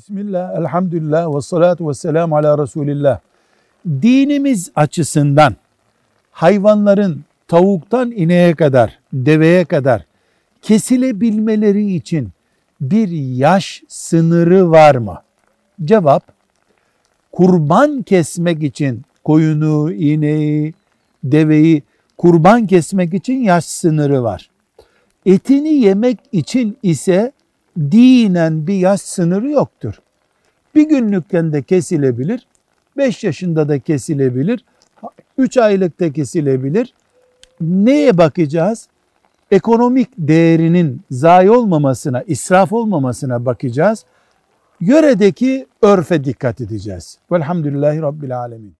Bismillah, elhamdülillah ve salatu ve selamu ala Resulillah. Dinimiz açısından hayvanların tavuktan ineğe kadar, deveye kadar kesilebilmeleri için bir yaş sınırı var mı? Cevap, kurban kesmek için koyunu, ineği, deveyi kurban kesmek için yaş sınırı var. Etini yemek için ise dinen bir yaş sınırı yoktur. Bir günlükken de kesilebilir, 5 yaşında da kesilebilir, 3 aylıkta kesilebilir. Neye bakacağız? Ekonomik değerinin zayi olmamasına, israf olmamasına bakacağız. Yöredeki örfe dikkat edeceğiz. Velhamdülillahi Rabbil Alemin.